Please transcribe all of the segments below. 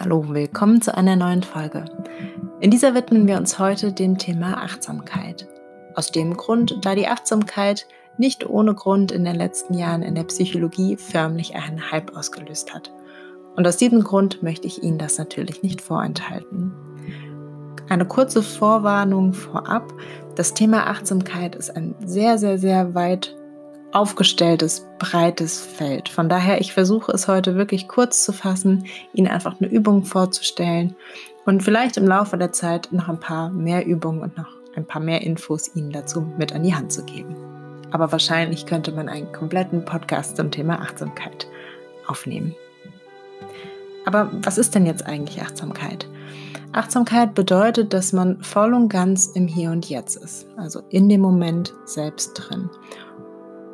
Hallo, willkommen zu einer neuen Folge. In dieser widmen wir uns heute dem Thema Achtsamkeit. Aus dem Grund, da die Achtsamkeit nicht ohne Grund in den letzten Jahren in der Psychologie förmlich einen Hype ausgelöst hat. Und aus diesem Grund möchte ich Ihnen das natürlich nicht vorenthalten. Eine kurze Vorwarnung vorab. Das Thema Achtsamkeit ist ein sehr, sehr, sehr weit aufgestelltes, breites Feld. Von daher, ich versuche es heute wirklich kurz zu fassen, Ihnen einfach eine Übung vorzustellen und vielleicht im Laufe der Zeit noch ein paar mehr Übungen und noch ein paar mehr Infos Ihnen dazu mit an die Hand zu geben. Aber wahrscheinlich könnte man einen kompletten Podcast zum Thema Achtsamkeit aufnehmen. Aber was ist denn jetzt eigentlich Achtsamkeit? Achtsamkeit bedeutet, dass man voll und ganz im Hier und Jetzt ist, also in dem Moment selbst drin.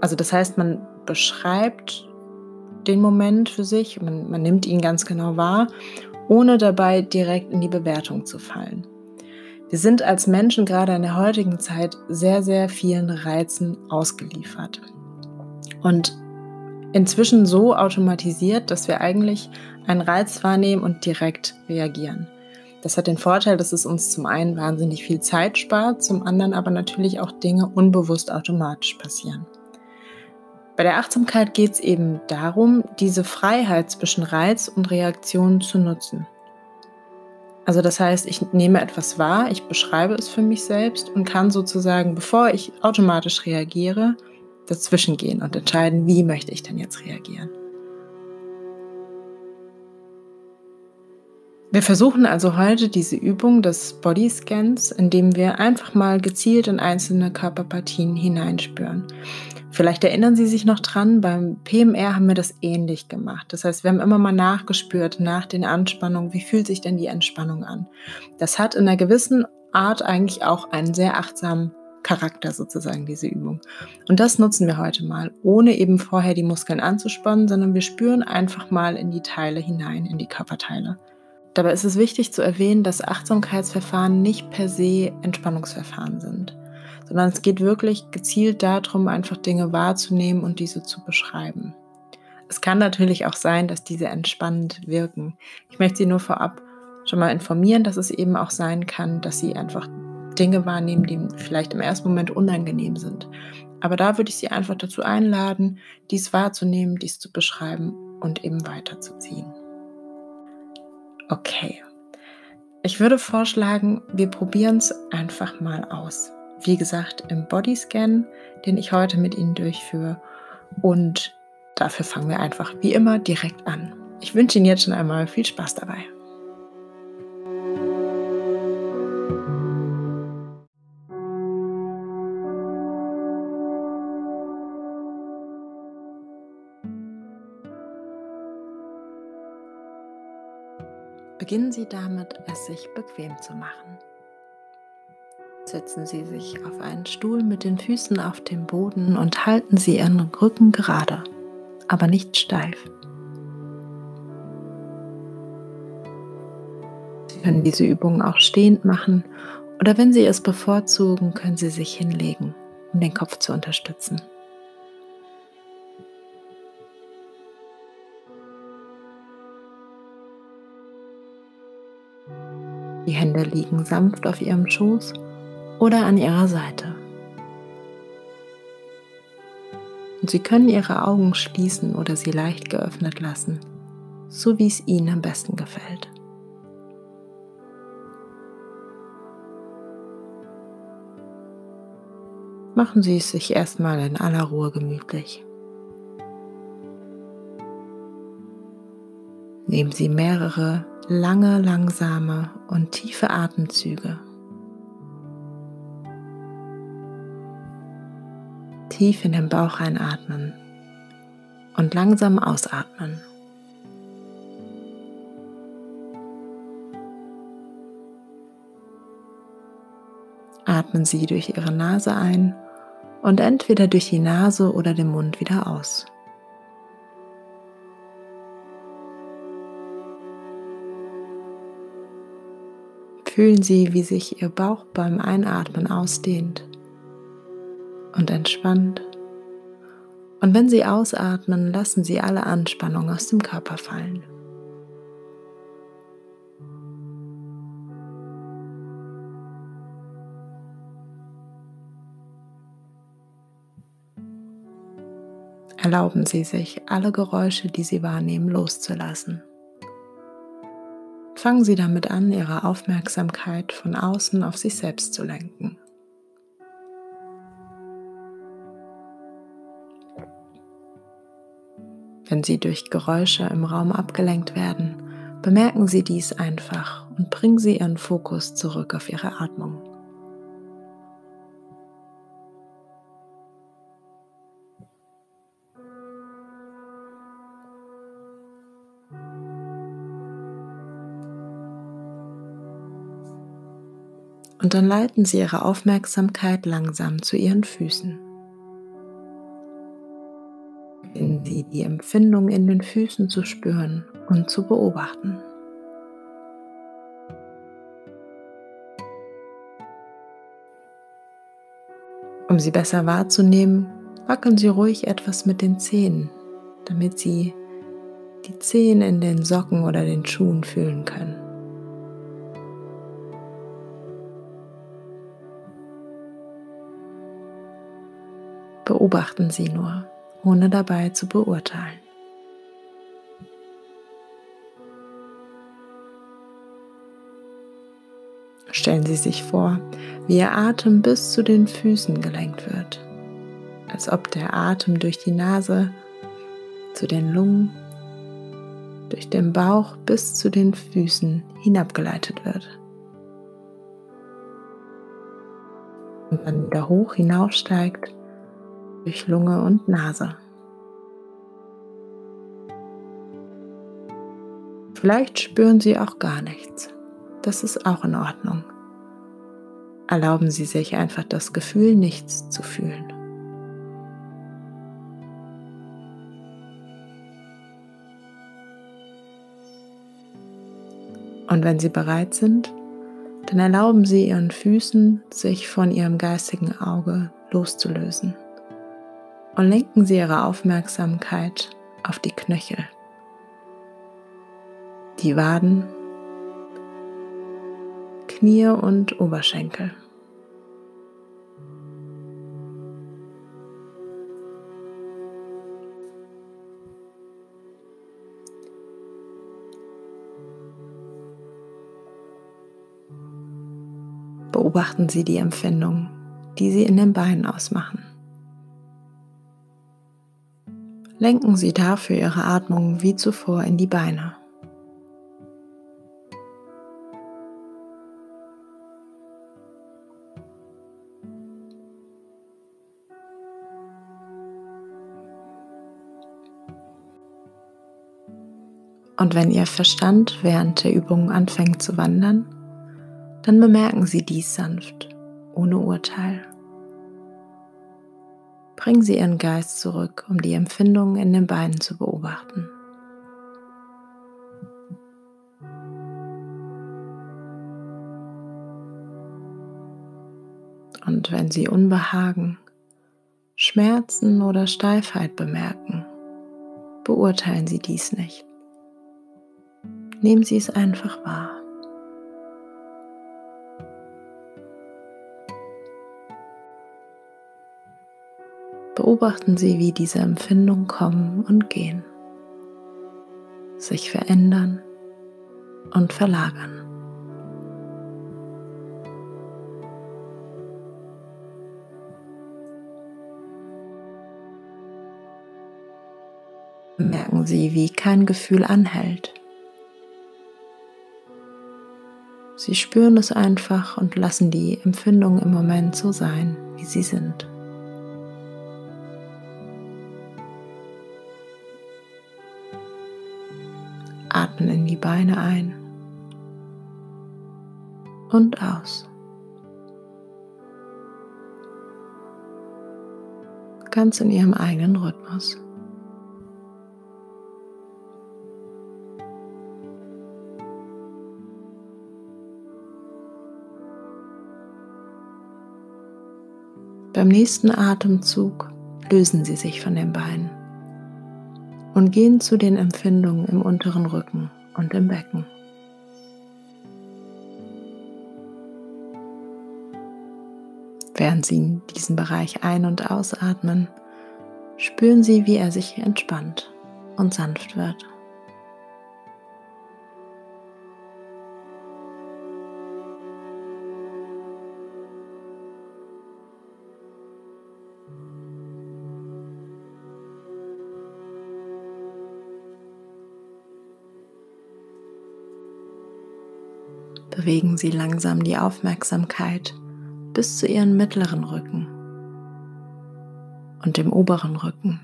Also das heißt, man beschreibt den Moment für sich, man, man nimmt ihn ganz genau wahr, ohne dabei direkt in die Bewertung zu fallen. Wir sind als Menschen gerade in der heutigen Zeit sehr, sehr vielen Reizen ausgeliefert. Und inzwischen so automatisiert, dass wir eigentlich einen Reiz wahrnehmen und direkt reagieren. Das hat den Vorteil, dass es uns zum einen wahnsinnig viel Zeit spart, zum anderen aber natürlich auch Dinge unbewusst automatisch passieren. Bei der Achtsamkeit geht es eben darum, diese Freiheit zwischen Reiz und Reaktion zu nutzen. Also das heißt, ich nehme etwas wahr, ich beschreibe es für mich selbst und kann sozusagen, bevor ich automatisch reagiere, dazwischen gehen und entscheiden, wie möchte ich denn jetzt reagieren. Wir versuchen also heute diese Übung des Bodyscans, indem wir einfach mal gezielt in einzelne Körperpartien hineinspüren. Vielleicht erinnern Sie sich noch dran, beim PMR haben wir das ähnlich gemacht. Das heißt, wir haben immer mal nachgespürt nach den Anspannungen, wie fühlt sich denn die Entspannung an. Das hat in einer gewissen Art eigentlich auch einen sehr achtsamen Charakter sozusagen, diese Übung. Und das nutzen wir heute mal, ohne eben vorher die Muskeln anzuspannen, sondern wir spüren einfach mal in die Teile hinein, in die Körperteile. Dabei ist es wichtig zu erwähnen, dass Achtsamkeitsverfahren nicht per se Entspannungsverfahren sind sondern es geht wirklich gezielt darum, einfach Dinge wahrzunehmen und diese zu beschreiben. Es kann natürlich auch sein, dass diese entspannend wirken. Ich möchte Sie nur vorab schon mal informieren, dass es eben auch sein kann, dass Sie einfach Dinge wahrnehmen, die vielleicht im ersten Moment unangenehm sind. Aber da würde ich Sie einfach dazu einladen, dies wahrzunehmen, dies zu beschreiben und eben weiterzuziehen. Okay. Ich würde vorschlagen, wir probieren es einfach mal aus wie gesagt, im Bodyscan, den ich heute mit Ihnen durchführe. Und dafür fangen wir einfach wie immer direkt an. Ich wünsche Ihnen jetzt schon einmal viel Spaß dabei. Beginnen Sie damit, es sich bequem zu machen. Setzen Sie sich auf einen Stuhl mit den Füßen auf dem Boden und halten Sie Ihren Rücken gerade, aber nicht steif. Sie können diese Übung auch stehend machen oder wenn Sie es bevorzugen, können Sie sich hinlegen, um den Kopf zu unterstützen. Die Hände liegen sanft auf Ihrem Schoß oder an ihrer Seite. Und Sie können Ihre Augen schließen oder sie leicht geöffnet lassen, so wie es Ihnen am besten gefällt. Machen Sie es sich erstmal in aller Ruhe gemütlich. Nehmen Sie mehrere lange, langsame und tiefe Atemzüge. Tief in den Bauch einatmen und langsam ausatmen. Atmen Sie durch Ihre Nase ein und entweder durch die Nase oder den Mund wieder aus. Fühlen Sie, wie sich Ihr Bauch beim Einatmen ausdehnt und entspannt. Und wenn Sie ausatmen, lassen Sie alle Anspannung aus dem Körper fallen. Erlauben Sie sich, alle Geräusche, die Sie wahrnehmen, loszulassen. Fangen Sie damit an, Ihre Aufmerksamkeit von außen auf sich selbst zu lenken. Sie durch Geräusche im Raum abgelenkt werden, bemerken Sie dies einfach und bringen Sie Ihren Fokus zurück auf Ihre Atmung. Und dann leiten Sie Ihre Aufmerksamkeit langsam zu Ihren Füßen. Die Empfindung in den Füßen zu spüren und zu beobachten. Um sie besser wahrzunehmen, wackeln Sie ruhig etwas mit den Zehen, damit Sie die Zehen in den Socken oder den Schuhen fühlen können. Beobachten Sie nur, ohne dabei zu beurteilen. Stellen Sie sich vor, wie Ihr Atem bis zu den Füßen gelenkt wird, als ob der Atem durch die Nase zu den Lungen, durch den Bauch bis zu den Füßen hinabgeleitet wird. Und dann wieder hoch hinaufsteigt durch Lunge und Nase. Vielleicht spüren Sie auch gar nichts. Das ist auch in Ordnung. Erlauben Sie sich einfach das Gefühl, nichts zu fühlen. Und wenn Sie bereit sind, dann erlauben Sie Ihren Füßen, sich von Ihrem geistigen Auge loszulösen und lenken Sie Ihre Aufmerksamkeit auf die Knöchel, die Waden, Knie und Oberschenkel. Beobachten Sie die Empfindungen, die Sie in den Beinen ausmachen. Lenken Sie dafür Ihre Atmung wie zuvor in die Beine. Und wenn Ihr Verstand während der Übung anfängt zu wandern, dann bemerken Sie dies sanft, ohne Urteil. Bringen Sie Ihren Geist zurück, um die Empfindungen in den Beinen zu beobachten. Und wenn Sie Unbehagen, Schmerzen oder Steifheit bemerken, beurteilen Sie dies nicht. Nehmen Sie es einfach wahr. Beobachten Sie, wie diese Empfindungen kommen und gehen, sich verändern und verlagern. Merken Sie, wie kein Gefühl anhält. Sie spüren es einfach und lassen die Empfindungen im Moment so sein, wie sie sind. Atmen in die Beine ein und aus. Ganz in ihrem eigenen Rhythmus. Beim nächsten Atemzug lösen Sie sich von den Beinen und gehen zu den Empfindungen im unteren Rücken und im Becken. Während Sie diesen Bereich ein- und ausatmen, spüren Sie, wie er sich entspannt und sanft wird. Bewegen Sie langsam die Aufmerksamkeit bis zu Ihren mittleren Rücken und dem oberen Rücken.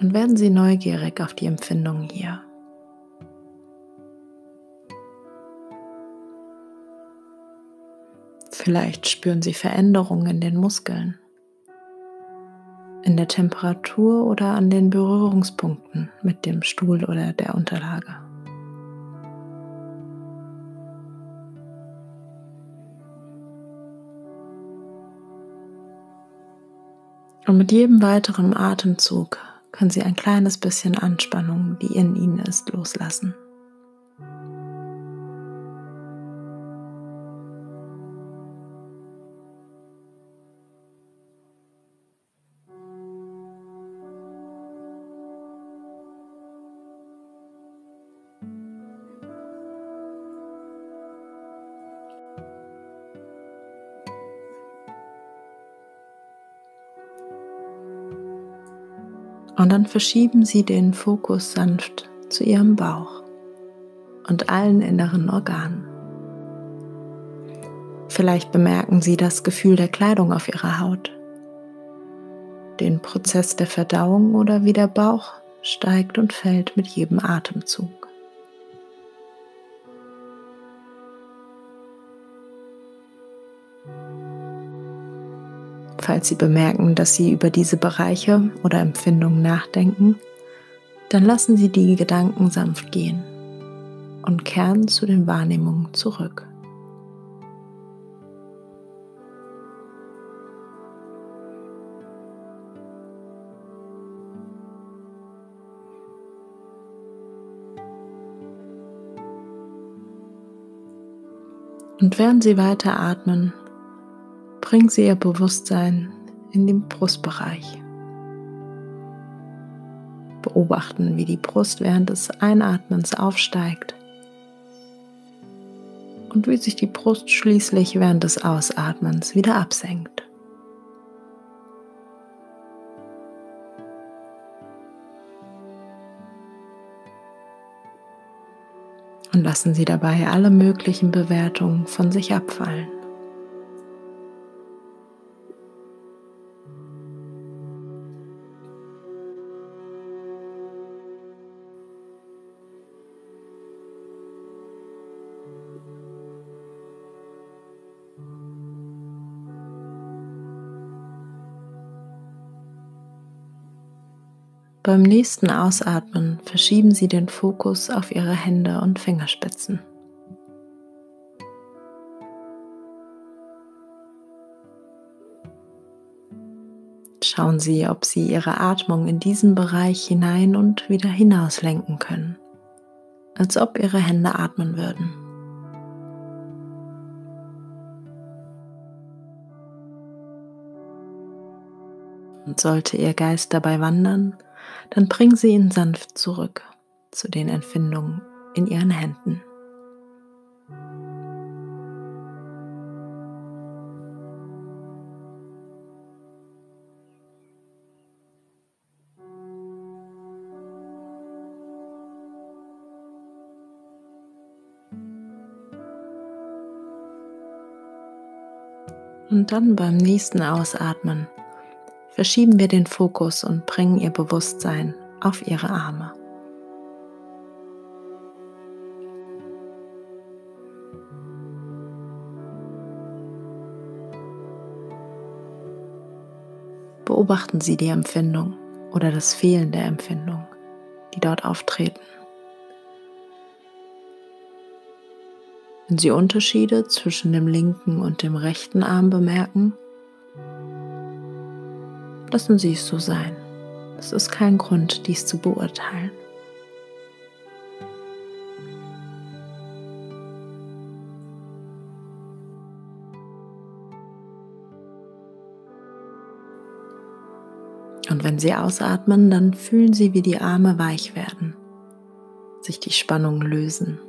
Und werden Sie neugierig auf die Empfindungen hier. Vielleicht spüren Sie Veränderungen in den Muskeln, in der Temperatur oder an den Berührungspunkten mit dem Stuhl oder der Unterlage. Und mit jedem weiteren Atemzug können Sie ein kleines bisschen Anspannung, die in Ihnen ist, loslassen. Und dann verschieben Sie den Fokus sanft zu Ihrem Bauch und allen inneren Organen. Vielleicht bemerken Sie das Gefühl der Kleidung auf Ihrer Haut, den Prozess der Verdauung oder wie der Bauch steigt und fällt mit jedem Atemzug. Falls Sie bemerken, dass Sie über diese Bereiche oder Empfindungen nachdenken, dann lassen Sie die Gedanken sanft gehen und kehren zu den Wahrnehmungen zurück. Und während Sie weiter atmen, bringen Sie Ihr Bewusstsein in den Brustbereich. Beobachten, wie die Brust während des Einatmens aufsteigt und wie sich die Brust schließlich während des Ausatmens wieder absenkt. Und lassen Sie dabei alle möglichen Bewertungen von sich abfallen. Beim nächsten Ausatmen verschieben Sie den Fokus auf Ihre Hände und Fingerspitzen. Schauen Sie, ob Sie Ihre Atmung in diesen Bereich hinein und wieder hinaus lenken können, als ob Ihre Hände atmen würden. Und sollte Ihr Geist dabei wandern, dann bringen Sie ihn sanft zurück zu den Empfindungen in Ihren Händen. Und dann beim nächsten Ausatmen verschieben wir den Fokus und bringen ihr Bewusstsein auf ihre Arme. Beobachten Sie die Empfindung oder das Fehlen der Empfindung, die dort auftreten. Wenn Sie Unterschiede zwischen dem linken und dem rechten Arm bemerken, Lassen Sie es so sein. Es ist kein Grund, dies zu beurteilen. Und wenn Sie ausatmen, dann fühlen Sie, wie die Arme weich werden, sich die Spannungen lösen,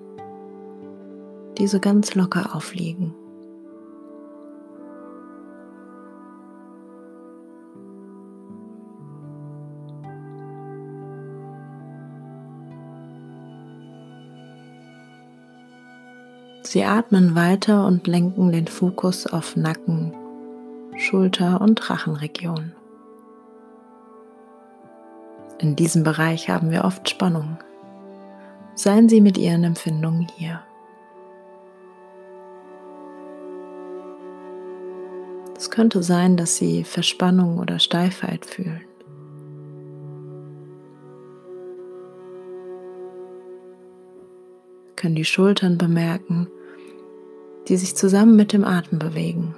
diese ganz locker aufliegen. Sie atmen weiter und lenken den Fokus auf Nacken, Schulter und Rachenregion. In diesem Bereich haben wir oft Spannung. Seien Sie mit Ihren Empfindungen hier. Es könnte sein, dass Sie Verspannung oder Steifheit fühlen. können die Schultern bemerken, die sich zusammen mit dem Atem bewegen.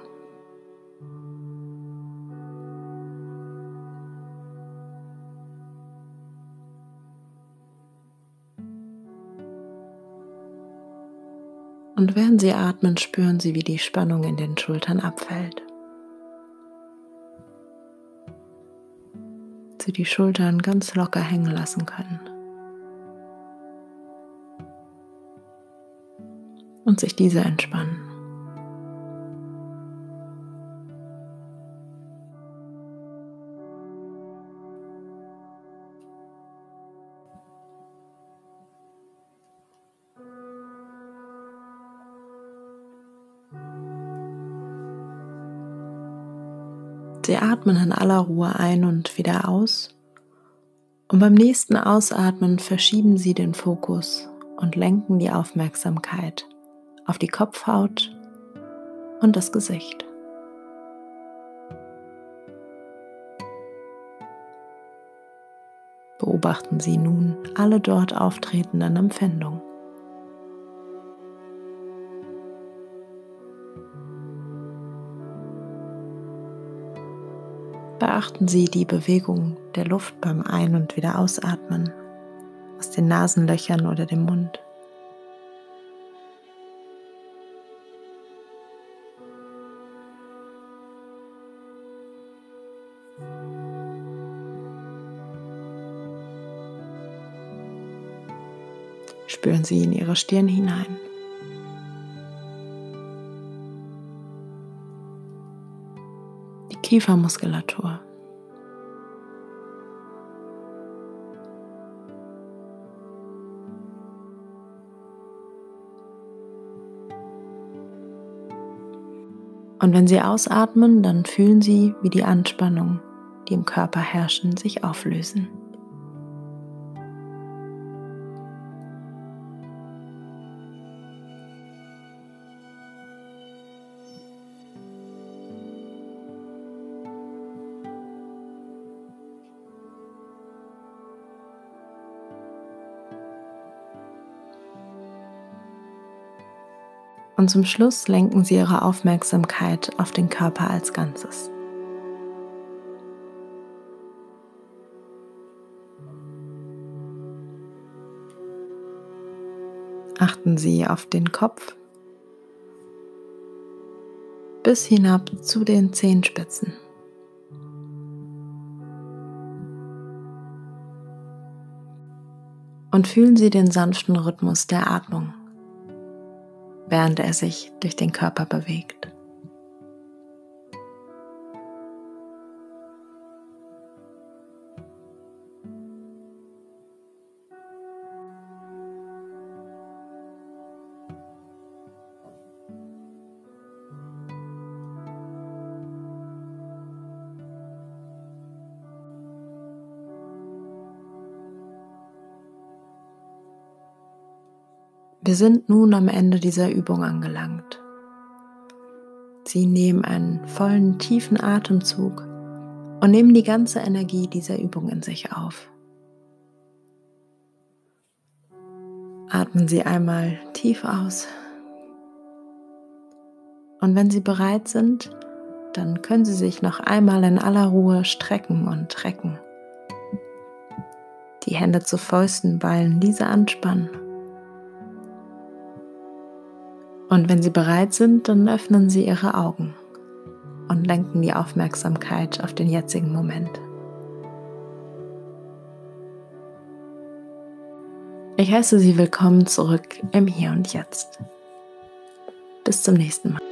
Und während Sie atmen, spüren Sie, wie die Spannung in den Schultern abfällt. Sie die Schultern ganz locker hängen lassen können. Und sich diese entspannen. Sie atmen in aller Ruhe ein und wieder aus. Und beim nächsten Ausatmen verschieben Sie den Fokus und lenken die Aufmerksamkeit auf die Kopfhaut und das Gesicht. Beobachten Sie nun alle dort auftretenden Empfindungen. Beachten Sie die Bewegung der Luft beim Ein- und wieder Ausatmen aus den Nasenlöchern oder dem Mund. Spüren Sie in Ihre Stirn hinein. Die Kiefermuskulatur. Und wenn Sie ausatmen, dann fühlen Sie, wie die Anspannung, die im Körper herrschen, sich auflösen. Und zum Schluss lenken Sie Ihre Aufmerksamkeit auf den Körper als Ganzes. Achten Sie auf den Kopf bis hinab zu den Zehenspitzen. Und fühlen Sie den sanften Rhythmus der Atmung während er sich durch den Körper bewegt. Wir sind nun am Ende dieser Übung angelangt. Sie nehmen einen vollen, tiefen Atemzug und nehmen die ganze Energie dieser Übung in sich auf. Atmen Sie einmal tief aus. Und wenn Sie bereit sind, dann können Sie sich noch einmal in aller Ruhe strecken und recken. Die Hände zu Fäusten ballen, diese anspannen und wenn Sie bereit sind, dann öffnen Sie Ihre Augen und lenken die Aufmerksamkeit auf den jetzigen Moment. Ich heiße Sie willkommen zurück im Hier und Jetzt. Bis zum nächsten Mal.